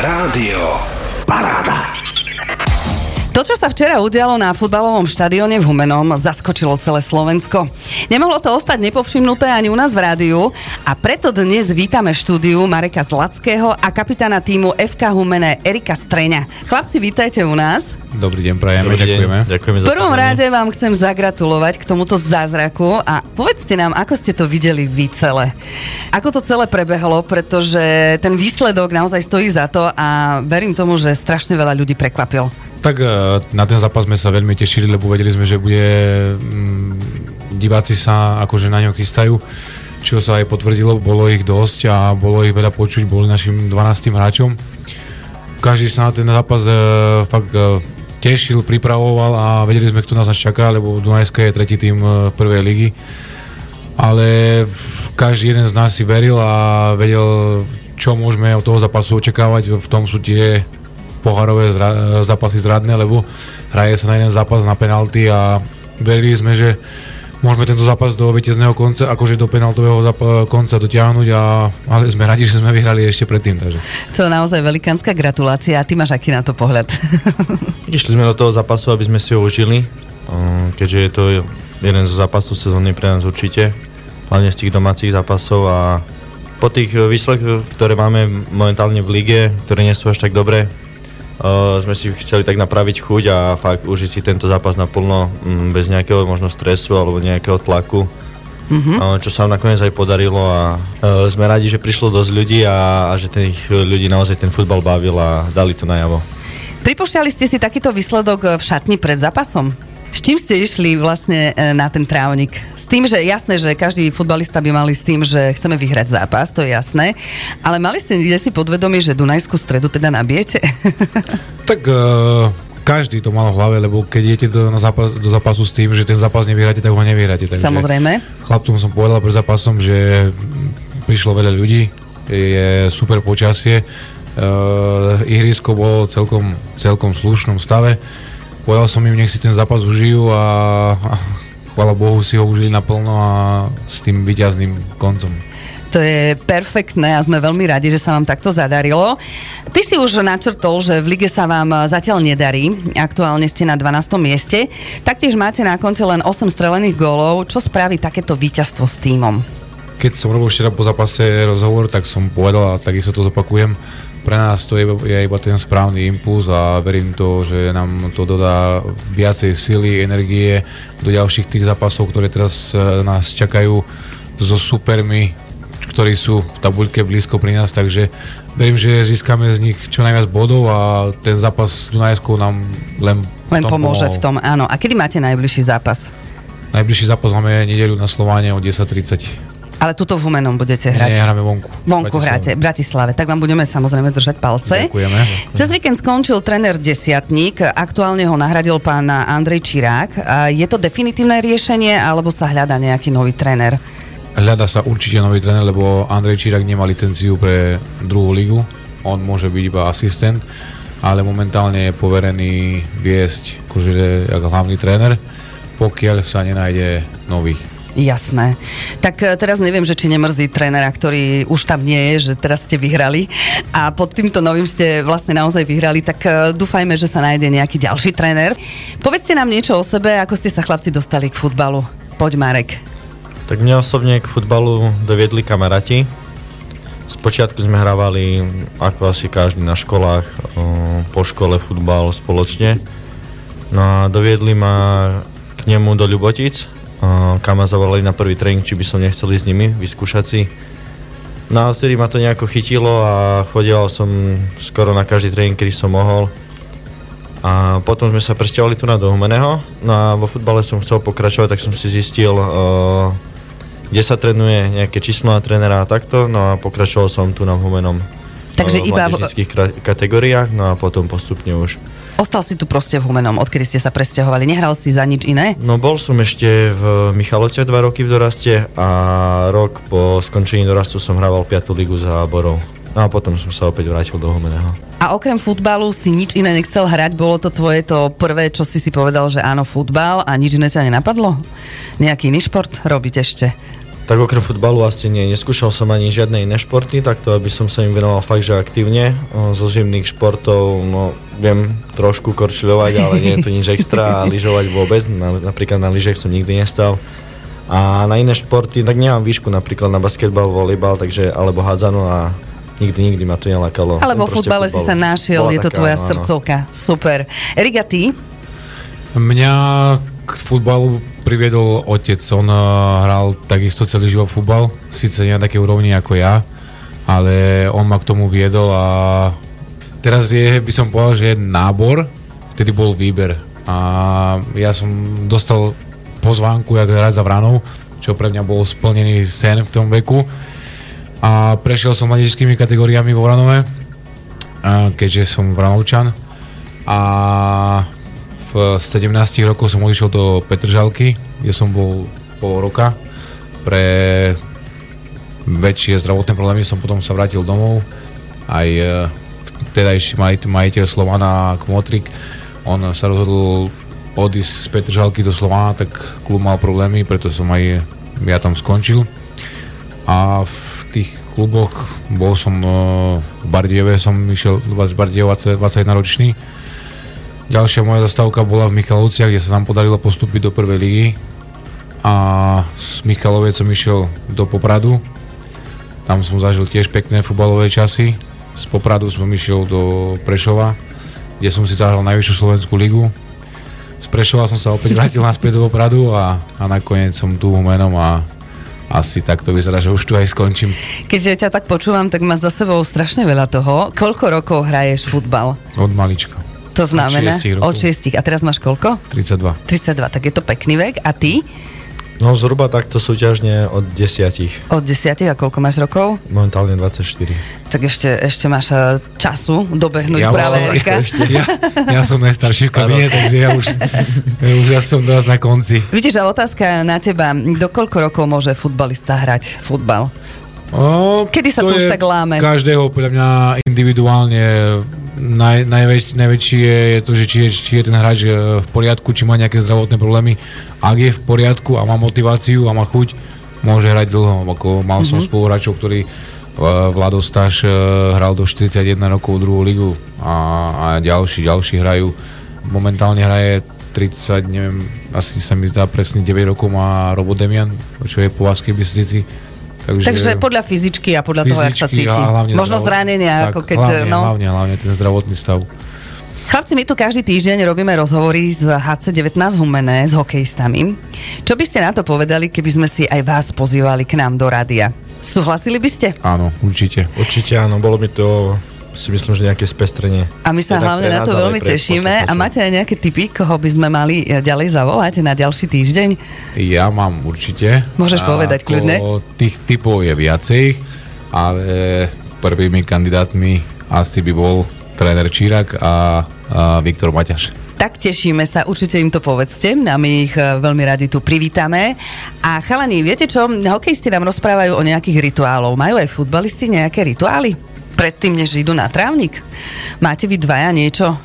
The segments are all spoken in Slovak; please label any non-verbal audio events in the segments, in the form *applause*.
Rádio Paráda. To, čo sa včera udialo na futbalovom štadióne v Humenom, zaskočilo celé Slovensko. Nemohlo to ostať nepovšimnuté ani u nás v rádiu a preto dnes vítame v štúdiu Mareka Zlackého a kapitána týmu FK Humene Erika Streňa. Chlapci, vítajte u nás. Dobrý deň, prajeme, Dobrý deň. ďakujeme. Ďakujeme V za prvom pozvanie. rade vám chcem zagratulovať k tomuto zázraku a povedzte nám, ako ste to videli vy celé. Ako to celé prebehlo, pretože ten výsledok naozaj stojí za to a verím tomu, že strašne veľa ľudí prekvapil. Tak e, na ten zápas sme sa veľmi tešili, lebo vedeli sme, že bude mm, diváci sa akože na ňo chystajú, čo sa aj potvrdilo, bolo ich dosť a bolo ich veľa počuť, boli našim 12 hráčom. Každý sa na ten zápas e, fakt e, tešil, pripravoval a vedeli sme, kto nás čaká, lebo Dunajska je tretí tým e, prvej ligy. Ale každý jeden z nás si veril a vedel, čo môžeme od toho zápasu očakávať. V tom sú tie pohárové zra- zápasy zradné, lebo hraje sa na jeden zápas na penalty a verili sme, že môžeme tento zápas do víťazného konca, akože do penaltového zap- konca dotiahnuť, a, ale sme radi, že sme vyhrali ešte predtým. Takže. To je naozaj velikánska gratulácia. A ty máš aký na to pohľad? *laughs* Išli sme do toho zápasu, aby sme si ho užili, um, keďže je to jeden zo zápasov sezóny pre nás určite, hlavne z tých domácich zápasov a po tých výsledkoch, ktoré máme momentálne v lige, ktoré nie sú až tak dobré, uh, sme si chceli tak napraviť chuť a fakt užiť si tento zápas naplno, um, bez nejakého možno stresu alebo nejakého tlaku. Mm-hmm. čo sa nám nakoniec aj podarilo a uh, sme radi, že prišlo dosť ľudí a, a že tých ľudí naozaj ten futbal bavil a dali to najavo. Pripúšťali ste si takýto výsledok v šatni pred zápasom? S čím ste išli vlastne e, na ten trávnik? S tým, že jasné, že každý futbalista by mali s tým, že chceme vyhrať zápas, to je jasné, ale mali ste niekde si podvedomie, že Dunajskú stredu teda nabijete? *laughs* Tak uh, každý to mal v hlave, lebo keď idete do, na zápas, do zápasu s tým, že ten zápas nevyhráte, tak ho nevyhráte. Takže Samozrejme. Chlapcom som povedal pred zápasom, že prišlo veľa ľudí, je super počasie, uh, ihrisko bolo celkom, celkom slušnom stave. Povedal som im, nech si ten zápas užijú a, a chvala Bohu si ho užili naplno a s tým vyťazným koncom. To je perfektné a sme veľmi radi, že sa vám takto zadarilo. Ty si už načrtol, že v lige sa vám zatiaľ nedarí. Aktuálne ste na 12. mieste. Taktiež máte na konte len 8 strelených gólov. Čo spraví takéto víťazstvo s týmom? Keď som robil včera po zápase rozhovor, tak som povedal a takisto to zopakujem. Pre nás to je, je iba ten správny impuls a verím to, že nám to dodá viacej sily, energie do ďalších tých zápasov, ktoré teraz eh, nás čakajú so supermi, ktorí sú v tabuľke blízko pri nás, takže verím, že získame z nich čo najviac bodov a ten zápas s Dunajskou nám len, Len pomôže pomohol. v tom, áno. A kedy máte najbližší zápas? Najbližší zápas máme nedeľu na Slováne o 10.30. Ale tuto v Humenom budete hrať. Nie, hráme vonku. Vonku Bratislave. hráte, v Bratislave. Tak vám budeme samozrejme držať palce. Ďakujeme. Cez víkend skončil tréner Desiatník, aktuálne ho nahradil pán Andrej Čirák. Je to definitívne riešenie, alebo sa hľadá nejaký nový tréner? Hľada sa určite nový tréner, lebo Andrej Čírak nemá licenciu pre druhú ligu. On môže byť iba asistent, ale momentálne je poverený viesť akože ako hlavný tréner, pokiaľ sa nenájde nový. Jasné. Tak e, teraz neviem, že či nemrzí trénera, ktorý už tam nie je, že teraz ste vyhrali a pod týmto novým ste vlastne naozaj vyhrali, tak e, dúfajme, že sa nájde nejaký ďalší tréner. Povedzte nám niečo o sebe, ako ste sa chlapci dostali k futbalu. Poď Marek. Tak mňa osobne k futbalu doviedli kamaráti. Spočiatku sme hrávali, ako asi každý na školách, po škole futbal spoločne. No a doviedli ma k nemu do Ľubotic, o, kam ma zavolali na prvý tréning, či by som nechcel ísť s nimi, vyskúšať si. No a vtedy ma to nejako chytilo a chodil som skoro na každý tréning, kedy som mohol. A potom sme sa presťahovali tu na do Humeného. No a vo futbale som chcel pokračovať, tak som si zistil, uh, kde sa trénuje, nejaké číslo na trénera a takto. No a pokračoval som tu na Humenom. Takže v iba v- kategóriách, no a potom postupne už. Ostal si tu proste v Humenom, odkedy ste sa presťahovali. Nehral si za nič iné? No bol som ešte v Michalovciach dva roky v doraste a rok po skončení dorastu som hrával 5. ligu za Borov. No a potom som sa opäť vrátil do Humeného. A okrem futbalu si nič iné nechcel hrať? Bolo to tvoje to prvé, čo si si povedal, že áno, futbal a nič iné ťa nenapadlo? Nejaký iný šport robiť ešte? Tak okrem futbalu asi nie. Neskúšal som ani žiadne iné športy, takto aby som sa im venoval fakt, že aktívne. Zo zimných športov, no viem trošku korčiľovať, ale nie je to nič extra a *laughs* lyžovať vôbec. Na, napríklad na lyžech som nikdy nestal. A na iné športy, tak nemám výšku napríklad na basketbal, volejbal, takže, alebo hádzanú a nikdy, nikdy ma to nelakalo. Alebo v futbale si sa našiel, Bola je to taká, tvoja áno, áno. srdcovka. Super. Erika, ty? Mňa k futbalu priviedol otec. On uh, hral takisto celý život futbal, síce nie na také úrovni ako ja, ale on ma k tomu viedol a teraz je, by som povedal, že je nábor, vtedy bol výber. A ja som dostal pozvánku, jak hrať za Vranou, čo pre mňa bol splnený sen v tom veku. A prešiel som mladíčskými kategóriami vo Vranove, keďže som Vranovčan a v 17 rokoch som odišiel do Petržalky, kde som bol pol roka. Pre väčšie zdravotné problémy som potom sa vrátil domov. Aj e, tedajší majiteľ, majiteľ Slovana Kmotrik, on sa rozhodol odísť z Petržalky do Slovana, tak klub mal problémy, preto som aj ja tam skončil. A v tých kluboch bol som e, v Bardieve, som išiel z Bardieva 21 ročný. Ďalšia moja zastávka bola v Michalovciach, kde sa nám podarilo postúpiť do prvej ligy. A z Michalovec som išiel do Popradu. Tam som zažil tiež pekné futbalové časy. Z Popradu som išiel do Prešova, kde som si zahral najvyššiu slovenskú ligu. Z Prešova som sa opäť vrátil naspäť do Popradu a, a nakoniec som tu menom a asi takto vyzerá, že už tu aj skončím. Keď ťa tak počúvam, tak máš za sebou strašne veľa toho. Koľko rokov hraješ futbal? Od malička. To znamená? Od 6. A teraz máš koľko? 32. 32, tak je to pekný vek. A ty? No zhruba takto súťažne od 10. Od 10. A koľko máš rokov? Momentálne 24. Tak ešte, ešte máš eh, času dobehnúť Ja práve Erika. *laughs* Ja, ja som najstarší v kabine, takže ja už, ja už ja som teraz na konci. Vidíš, a otázka na teba. Do koľko rokov môže futbalista hrať futbal? O, Kedy sa to už je tak láme? Každého podľa mňa individuálne naj, najväč, najväčšie je to, že či je, či je ten hráč e, v poriadku, či má nejaké zdravotné problémy. Ak je v poriadku a má motiváciu a má chuť, môže hrať dlho. Ako mal som Mhm. spoluhráčov, ktorí e, Vlado Staš e, hral do 41 rokov druhú ligu a, a ďalší, ďalší hrajú. Momentálne hraje 30, neviem, asi sa mi zdá presne 9 rokov má Robo Demian, čo je po Vaskej Bystrici. Takže, Takže podľa fyzičky a podľa toho, jak sa cíti. Možno zranenia, tak, ako keď... Hlavne, no. hlavne, hlavne ten zdravotný stav. Chlapci, my tu každý týždeň robíme rozhovory z HC19 Humené s hokejistami. Čo by ste na to povedali, keby sme si aj vás pozývali k nám do rádia? Súhlasili by ste? Áno, určite. Určite áno, bolo by to si myslím, že nejaké spestrenie. A my sa hlavne na to veľmi tešíme. A máte aj nejaké tipy, koho by sme mali e, ďalej zavolať na ďalší týždeň? Ja mám určite. Môžeš A povedať, kľudne. Tých typov je viacej, ale prvými kandidátmi asi by bol tréner Čírak a, a Viktor Maťaš. Tak tešíme sa, určite im to povedzte a my ich e, veľmi radi tu privítame. A chalani, viete čo, hokejisti nám rozprávajú o nejakých rituálov. Majú aj futbalisti nejaké rituály? Predtým, než idú na trávnik? Máte vy dvaja niečo?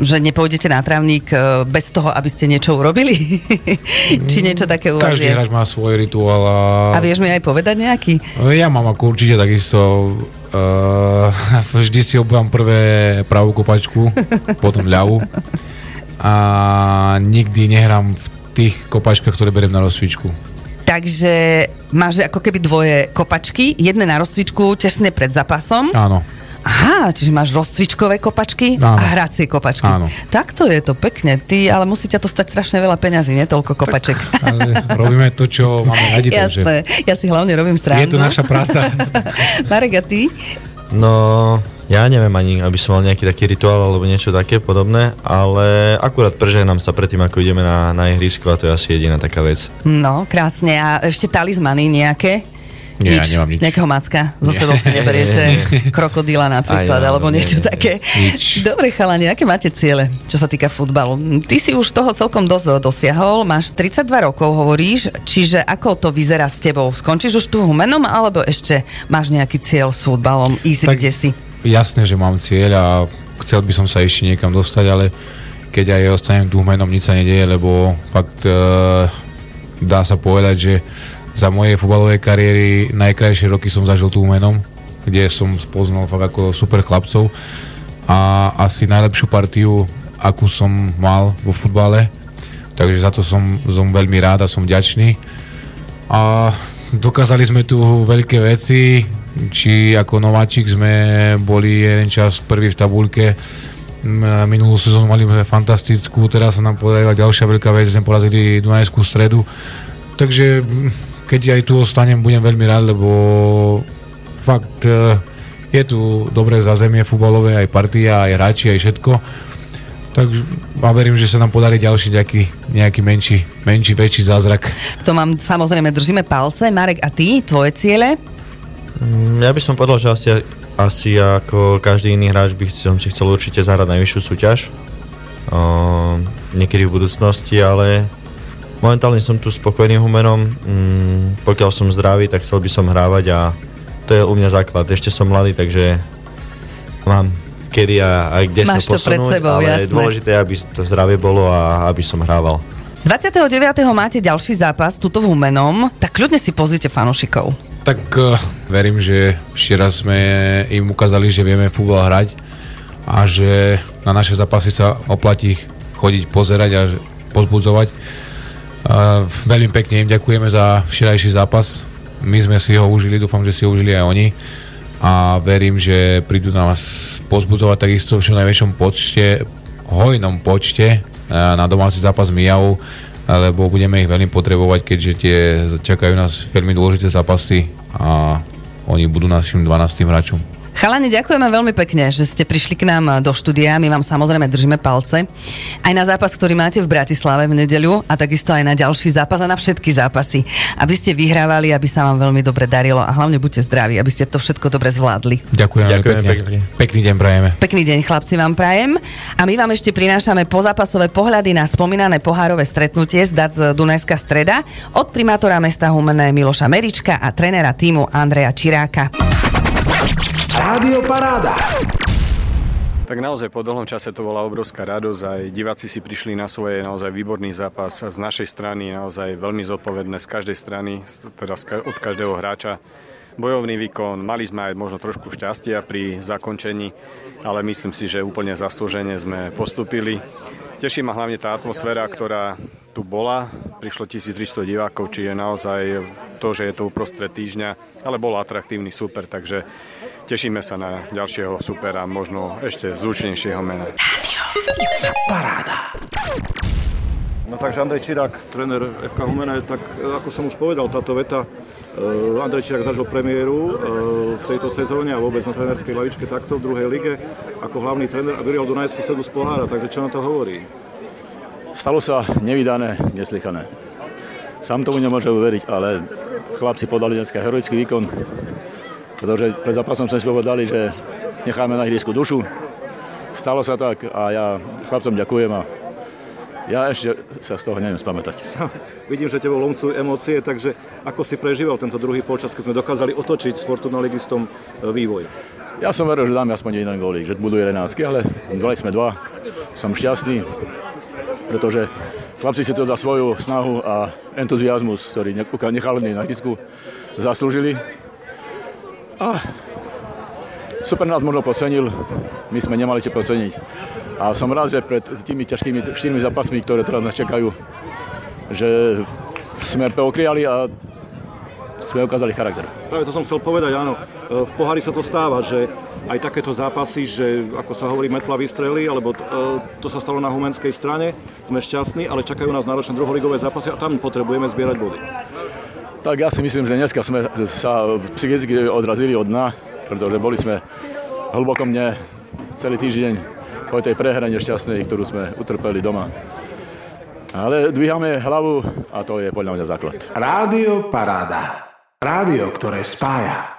že nepôjdete na trávnik e, bez toho, aby ste niečo urobili? *laughs* Či niečo také u Každý hráč má svoj rituál a... A vieš mi aj povedať nejaký? Ja mám ako určite takisto uh, *laughs* vždy si obúvam prvé pravú kopačku, *laughs* potom ľavú a nikdy nehrám v tých kopačkách, ktoré beriem na rozcvičku. Takže máš ako keby dvoje kopačky, jedné na rozcvičku tesne pred zápasom. Áno. Aha, čiže máš rozcvičkové kopačky Áno. a hracie kopačky. Áno. Takto je to pekne. Ty, ale musí ťa to stať strašne veľa peňazí, nie toľko kopaček. Ale robíme to, čo máme radi, takže Jasné, ja si hlavne robím srandu. je to naša práca. *laughs* Marek, a ty? No, ja neviem ani, aby som mal nejaký taký rituál alebo niečo také podobné, ale akurát preženám sa predtým, ako ideme na, na ihrisko a to je asi jediná taká vec. No, krásne. A ešte talizmany nejaké? Nie, ja nemám nič. Nejakého macka zo Nie. sebou si neberiete? *laughs* Krokodíla napríklad, no, alebo nie, niečo nie, nie. také. Nič. Dobre, chalani, aké máte ciele, čo sa týka futbalu? Ty si už toho celkom dosť dosiahol, máš 32 rokov, hovoríš, čiže ako to vyzerá s tebou? Skončíš už tu humenom, alebo ešte máš nejaký cieľ s futbalom, ísť Tak- kde si? Jasné, že mám cieľ a chcel by som sa ešte niekam dostať, ale keď aj ostanem tu menom, nič sa nedieje, lebo fakt e, dá sa povedať, že za mojej futbalovej kariéry najkrajšie roky som zažil tu menom, kde som spoznal fakt ako super chlapcov a asi najlepšiu partiu, akú som mal vo futbale. Takže za to som, som veľmi rád a som vďačný. A dokázali sme tu veľké veci, či ako nováčik sme boli jeden čas prvý v tabulke, minulú sezónu mali fantastickú, teraz sa nám podarila ďalšia veľká vec, sme porazili Dunajskú stredu. Takže keď aj tu ostanem, budem veľmi rád, lebo fakt e, je tu dobré zázemie futbalové, aj partia, aj hráči, aj všetko. Tak a verím, že sa nám podarí ďalší nejaký, nejaký menší, menší, väčší zázrak. V tom vám samozrejme držíme palce. Marek, a ty, tvoje ciele? Mm, ja by som povedal, že asi, asi ako každý iný hráč by som si chcel určite zahrať najvyššiu súťaž. O, niekedy v budúcnosti, ale Momentálne som tu spokojný humenom, mm, pokiaľ som zdravý, tak chcel by som hrávať a to je u mňa základ. Ešte som mladý, takže mám kedy a, a kde Máš sa posunúť, pred sebou, ale jasné. je dôležité, aby to zdravie bolo a aby som hrával. 29. máte ďalší zápas, tuto v Humenom, tak kľudne si pozrite fanúšikov. Tak uh, verím, že včera sme im ukázali, že vieme futbal hrať a že na naše zápasy sa oplatí chodiť pozerať a pozbudzovať. Uh, veľmi pekne im ďakujeme za včerajší zápas. My sme si ho užili, dúfam, že si ho užili aj oni a verím, že prídu nás pozbudzovať takisto v čo najväčšom počte, hojnom počte na domáci zápas Mijavu, lebo budeme ich veľmi potrebovať, keďže tie čakajú nás veľmi dôležité zápasy a oni budú našim 12. hráčom. Chalani, ďakujeme veľmi pekne, že ste prišli k nám do štúdia. My vám samozrejme držíme palce. Aj na zápas, ktorý máte v Bratislave v nedeľu a takisto aj na ďalší zápas a na všetky zápasy. Aby ste vyhrávali, aby sa vám veľmi dobre darilo a hlavne buďte zdraví, aby ste to všetko dobre zvládli. Ďakujem, Ďakujem pekne. pekne. Pekný deň prajeme. Pekný deň, chlapci, vám prajem. A my vám ešte prinášame pozápasové pohľady na spomínané pohárové stretnutie z DAC Dunajská streda od primátora mesta Humené Miloša Merička a trénera týmu Andreja Čiráka. Rádio Paráda. Tak naozaj po dlhom čase to bola obrovská radosť, aj diváci si prišli na svoje naozaj výborný zápas z našej strany, naozaj veľmi zodpovedné z každej strany, teda od každého hráča. Bojovný výkon, mali sme aj možno trošku šťastia pri zakončení, ale myslím si, že úplne zaslúžene sme postupili. Teší ma hlavne tá atmosféra, ktorá tu bola. Prišlo 1300 divákov, či je naozaj to, že je to uprostred týždňa, ale bol atraktívny super, takže tešíme sa na ďalšieho supera, možno ešte zvučnejšieho mena. Paráda. No takže Andrej Čirák, tréner FK Humena, tak e, ako som už povedal, táto veta, e, Andrej Čirák zažil premiéru e, v tejto sezóne a vôbec na trénerskej lavičke takto v druhej lige ako hlavný tréner a vyrial Dunajskú sedu z pohára, takže čo na to hovorí? Stalo sa nevydané, neslychané. Sám tomu nemôžem uveriť, ale chlapci podali dneska heroický výkon, pretože pred zápasom sme si povedali, že necháme na ihrisku dušu. Stalo sa tak a ja chlapcom ďakujem a ja ešte sa z toho neviem spamätať. *laughs* Vidím, že tebou lomcujú emócie, takže ako si prežíval tento druhý počas, keď sme dokázali otočiť s Fortuna Ligistom e, vývoj? Ja som veril, že dáme aspoň jeden gólík, že budú 11, ale dali sme dva. Som šťastný, pretože chlapci si to za svoju snahu a entuziasmus, ktorý nechali na ihrisku, zaslúžili. A super nás možno podcenil, my sme nemali čo podceniť. A som rád, že pred tými ťažkými štyrmi zápasmi, ktoré teraz nás čakajú, že sme preokriali a sme ukázali charakter. Práve to som chcel povedať, áno. E, V pohári sa to stáva, že aj takéto zápasy, že ako sa hovorí metla vystrely, alebo e, to sa stalo na humenskej strane, sme šťastní, ale čakajú nás náročné druholigové zápasy a tam potrebujeme zbierať body. Tak ja si myslím, že dneska sme sa psychicky odrazili od dna, pretože boli sme hlboko mne celý týždeň po tej prehre nešťastnej, ktorú sme utrpeli doma. Ale dvíhame hlavu a to je podľa mňa základ. Rádio Paráda. Rádio, ktoré spája.